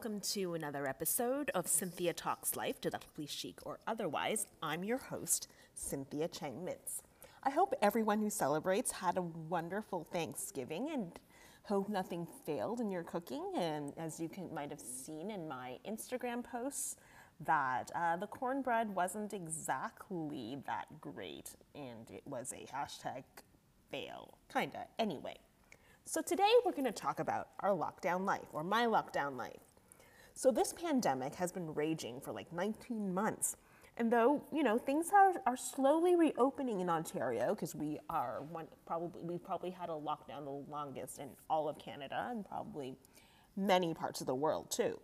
welcome to another episode of Cynthia Talks Life, delectably chic or otherwise. I'm your host, Cynthia Chang Mintz. I hope everyone who celebrates had a wonderful Thanksgiving and hope nothing failed in your cooking. And as you can, might have seen in my Instagram posts, that uh, the cornbread wasn't exactly that great and it was a hashtag fail, kinda. Anyway. So today we're going to talk about our lockdown life or my lockdown life. So this pandemic has been raging for like 19 months. And though, you know, things are, are slowly reopening in Ontario because we are one, probably, we've probably had a lockdown the longest in all of Canada and probably many parts of the world too.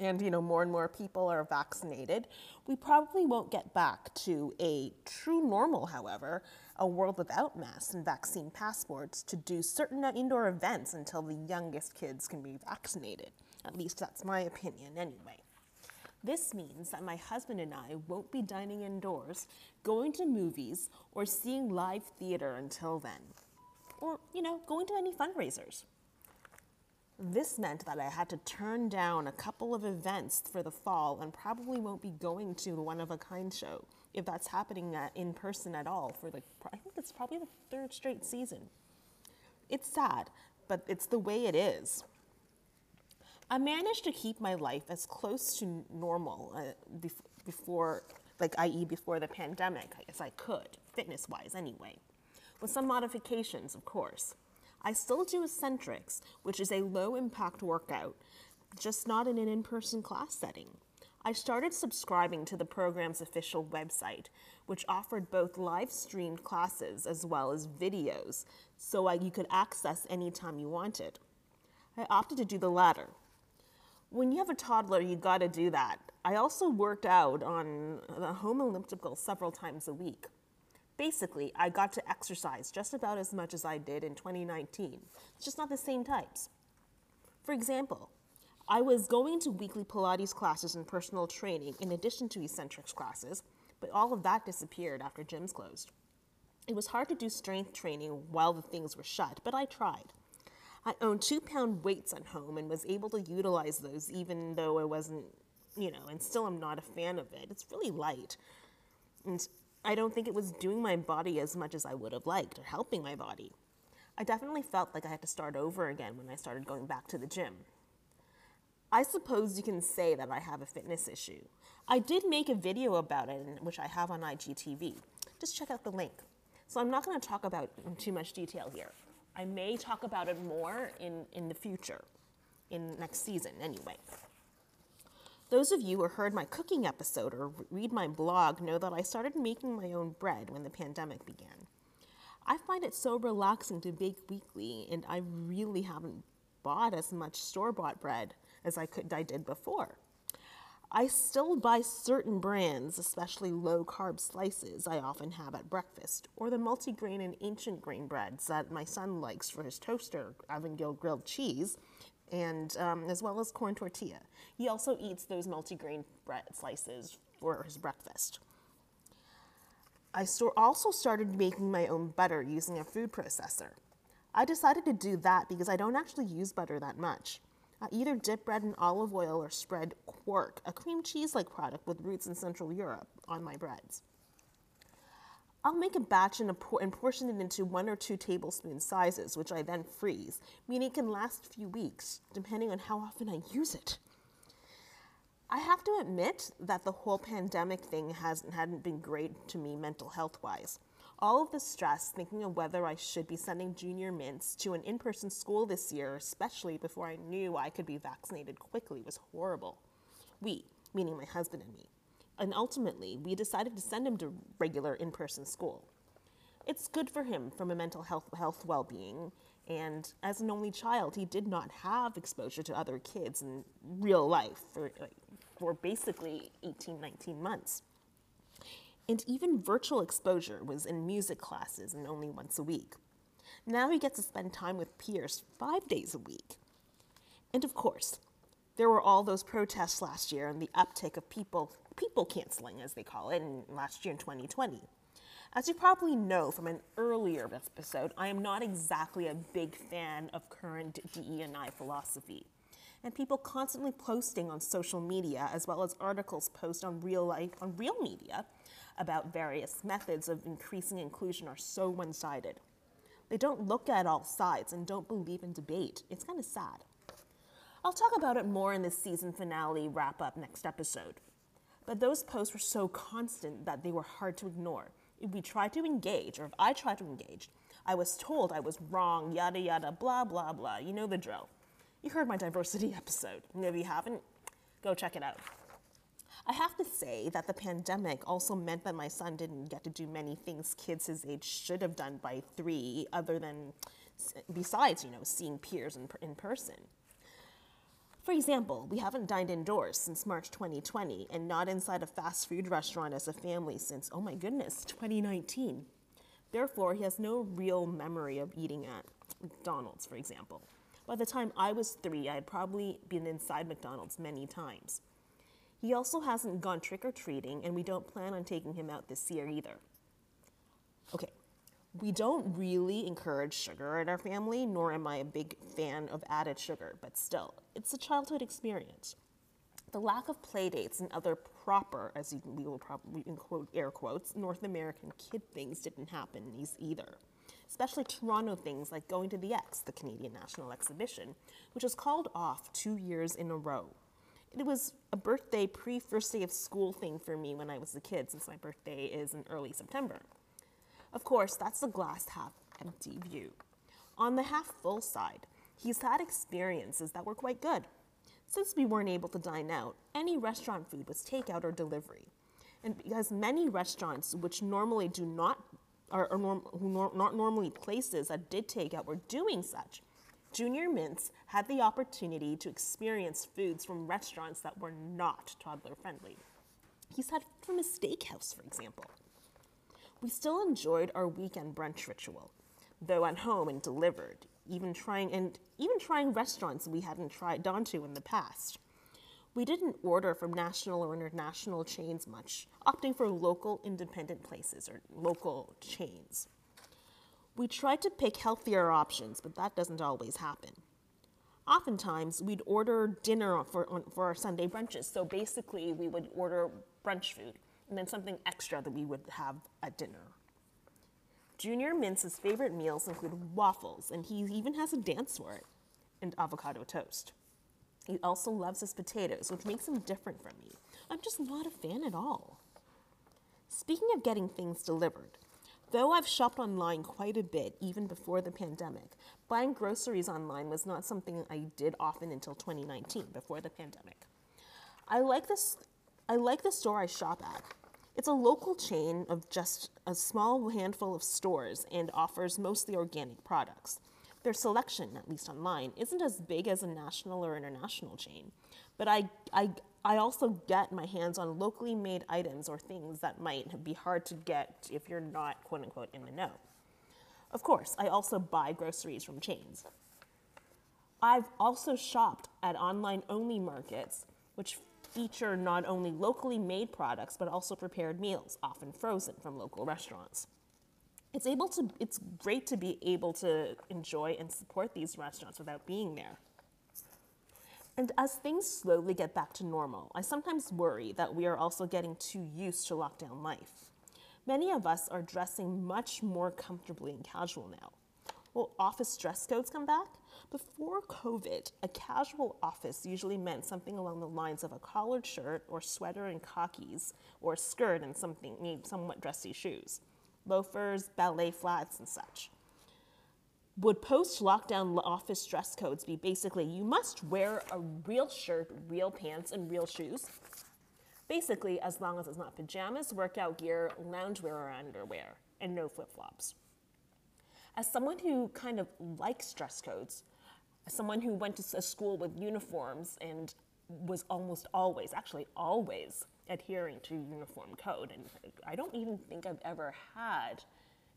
And, you know, more and more people are vaccinated. We probably won't get back to a true normal, however, a world without masks and vaccine passports to do certain indoor events until the youngest kids can be vaccinated. At least that's my opinion, anyway. This means that my husband and I won't be dining indoors, going to movies, or seeing live theater until then. Or, you know, going to any fundraisers. This meant that I had to turn down a couple of events for the fall and probably won't be going to the One of a Kind show if that's happening at, in person at all for the, I think it's probably the third straight season. It's sad, but it's the way it is. I managed to keep my life as close to normal uh, bef- before, like, i.e., before the pandemic, as I could, fitness wise anyway, with some modifications, of course. I still do Essentrics, which is a low impact workout, just not in an in person class setting. I started subscribing to the program's official website, which offered both live streamed classes as well as videos, so I, you could access anytime you wanted. I opted to do the latter. When you have a toddler, you gotta do that. I also worked out on the home elliptical several times a week. Basically, I got to exercise just about as much as I did in 2019. It's just not the same types. For example, I was going to weekly Pilates classes and personal training in addition to Essentrics classes, but all of that disappeared after gyms closed. It was hard to do strength training while the things were shut, but I tried. I owned two pound weights at home and was able to utilize those even though I wasn't, you know, and still I'm not a fan of it. It's really light. And I don't think it was doing my body as much as I would have liked or helping my body. I definitely felt like I had to start over again when I started going back to the gym. I suppose you can say that I have a fitness issue. I did make a video about it, which I have on IGTV. Just check out the link. So I'm not going to talk about in too much detail here. I may talk about it more in, in the future, in next season anyway. Those of you who heard my cooking episode or read my blog know that I started making my own bread when the pandemic began. I find it so relaxing to bake weekly, and I really haven't bought as much store bought bread as I, could, I did before. I still buy certain brands, especially low carb slices I often have at breakfast, or the multigrain and ancient grain breads that my son likes for his toaster, Avondale grilled cheese, and um, as well as corn tortilla. He also eats those multigrain bread slices for his breakfast. I also started making my own butter using a food processor. I decided to do that because I don't actually use butter that much. I either dip bread in olive oil or spread quark, a cream cheese like product with roots in Central Europe, on my breads. I'll make a batch and, a por- and, portion it into one or two tablespoon sizes, which I then freeze, meaning it can last a few weeks, depending on how often I use it. I have to admit that the whole pandemic thing hasn't hadn't been great to me mental health wise. All of the stress thinking of whether I should be sending junior mints to an in person school this year, especially before I knew I could be vaccinated quickly, was horrible. We, meaning my husband and me. And ultimately, we decided to send him to regular in person school. It's good for him from a mental health, health well being, and as an only child, he did not have exposure to other kids in real life for, for basically 18, 19 months. And even virtual exposure was in music classes and only once a week. Now he gets to spend time with peers five days a week. And of course, there were all those protests last year and the uptick of people, people canceling, as they call it, in last year in 2020. As you probably know from an earlier episode, I am not exactly a big fan of current DE&I philosophy. And people constantly posting on social media as well as articles posted on real life on real media about various methods of increasing inclusion are so one-sided. They don't look at all sides and don't believe in debate. It's kind of sad. I'll talk about it more in the season finale wrap up next episode. But those posts were so constant that they were hard to ignore. If we tried to engage, or if I tried to engage, I was told I was wrong, yada yada, blah blah blah. You know the drill. You heard my diversity episode. If you haven't, go check it out. I have to say that the pandemic also meant that my son didn't get to do many things kids his age should have done by three, other than besides, you know, seeing peers in, in person. For example, we haven't dined indoors since March 2020 and not inside a fast food restaurant as a family since, oh my goodness, 2019. Therefore, he has no real memory of eating at McDonald's, for example. By the time I was three, I had probably been inside McDonald's many times. He also hasn't gone trick or treating, and we don't plan on taking him out this year either. Okay, we don't really encourage sugar in our family, nor am I a big fan of added sugar, but still, it's a childhood experience. The lack of playdates and other proper, as we will probably quote air quotes, North American kid things didn't happen in these either. Especially Toronto things like going to the X, the Canadian National Exhibition, which was called off two years in a row. It was a birthday pre first day of school thing for me when I was a kid, since my birthday is in early September. Of course, that's the glass half empty view. On the half full side, he's had experiences that were quite good. Since we weren't able to dine out, any restaurant food was takeout or delivery. And because many restaurants, which normally do not, are, are norm, who nor, not normally places that did takeout, were doing such, Junior Mints had the opportunity to experience foods from restaurants that were not toddler friendly. He's had from a steakhouse, for example. We still enjoyed our weekend brunch ritual, though at home and delivered, even trying and even trying restaurants we hadn't tried gone to in the past. We didn't order from national or international chains much, opting for local independent places or local chains. We tried to pick healthier options, but that doesn't always happen. Oftentimes, we'd order dinner for, for our Sunday brunches. So basically, we would order brunch food and then something extra that we would have at dinner. Junior Mintz's favorite meals include waffles, and he even has a dance for it, and avocado toast. He also loves his potatoes, which makes him different from me. I'm just not a fan at all. Speaking of getting things delivered, though I've shopped online quite a bit even before the pandemic, buying groceries online was not something I did often until 2019, before the pandemic. I like this I like the store I shop at. It's a local chain of just a small handful of stores and offers mostly organic products. Their selection, at least online, isn't as big as a national or international chain, but I, I, I also get my hands on locally made items or things that might be hard to get if you're not quote unquote in the know. Of course, I also buy groceries from chains. I've also shopped at online only markets, which feature not only locally made products but also prepared meals, often frozen from local restaurants. It's able to it's great to be able to enjoy and support these restaurants without being there. And as things slowly get back to normal, I sometimes worry that we are also getting too used to lockdown life. Many of us are dressing much more comfortably and casual now. Will office dress codes come back? Before COVID, a casual office usually meant something along the lines of a collared shirt or sweater and khakis, or a skirt and something somewhat dressy shoes, loafers, ballet flats, and such. Would post lockdown office dress codes be basically you must wear a real shirt, real pants, and real shoes? Basically, as long as it's not pajamas, workout gear, loungewear, or underwear, and no flip flops. As someone who kind of likes dress codes, as someone who went to a school with uniforms and was almost always, actually always, adhering to uniform code, and I don't even think I've ever had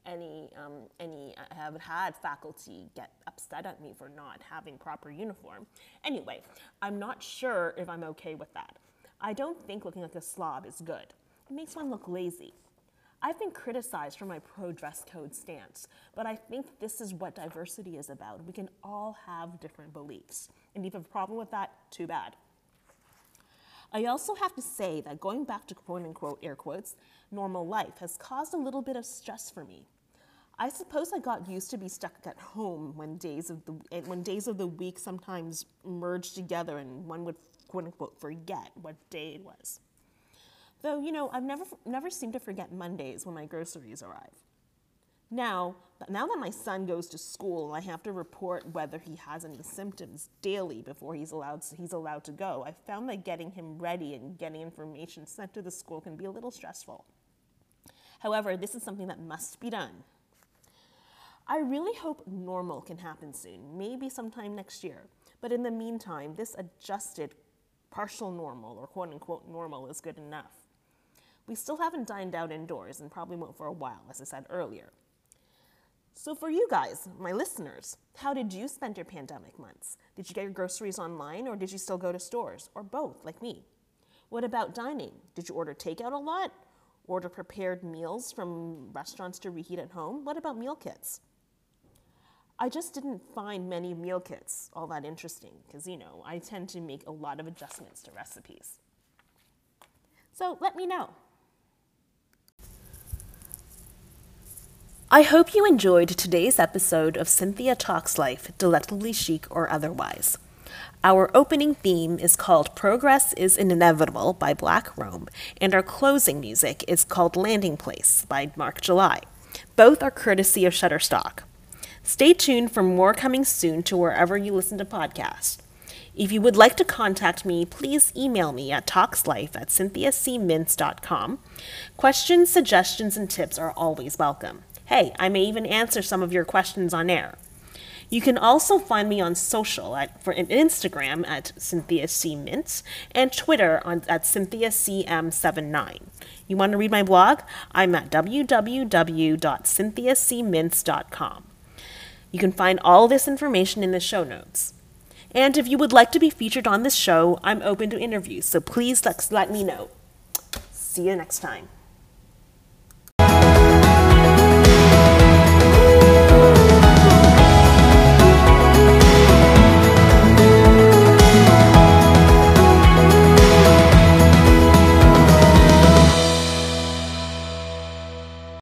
any um, any I have had faculty get upset at me for not having proper uniform. Anyway, I'm not sure if I'm okay with that. I don't think looking like a slob is good. It makes one look lazy. I've been criticized for my pro dress code stance, but I think this is what diversity is about. We can all have different beliefs. And if you have a problem with that, too bad. I also have to say that going back to quote unquote air quotes, normal life has caused a little bit of stress for me. I suppose I got used to be stuck at home when days of the eh, when days of the week sometimes merged together and one would quote unquote forget what day it was. Though, you know, I've never, never seemed to forget Mondays when my groceries arrive. Now, now that my son goes to school, I have to report whether he has any symptoms daily before he's allowed, he's allowed to go. I found that getting him ready and getting information sent to the school can be a little stressful. However, this is something that must be done. I really hope normal can happen soon, maybe sometime next year. But in the meantime, this adjusted partial normal or quote unquote normal is good enough. We still haven't dined out indoors and probably won't for a while, as I said earlier. So, for you guys, my listeners, how did you spend your pandemic months? Did you get your groceries online or did you still go to stores? Or both, like me? What about dining? Did you order takeout a lot? Order prepared meals from restaurants to reheat at home? What about meal kits? I just didn't find many meal kits all that interesting because, you know, I tend to make a lot of adjustments to recipes. So let me know. I hope you enjoyed today's episode of Cynthia Talks Life, delectably chic or otherwise. Our opening theme is called Progress is Inevitable by Black Rome, and our closing music is called Landing Place by Mark July. Both are courtesy of Shutterstock. Stay tuned for more coming soon to wherever you listen to podcasts. If you would like to contact me, please email me at talkslife at cynthiacmintz.com. Questions, suggestions, and tips are always welcome. Hey, I may even answer some of your questions on air. You can also find me on social at for Instagram at Cynthia C. Mintz and Twitter on, at Cynthia CM79. You want to read my blog? I'm at www.cynthiacmintz.com. You can find all this information in the show notes. And if you would like to be featured on this show, I'm open to interviews, so please let, let me know. See you next time.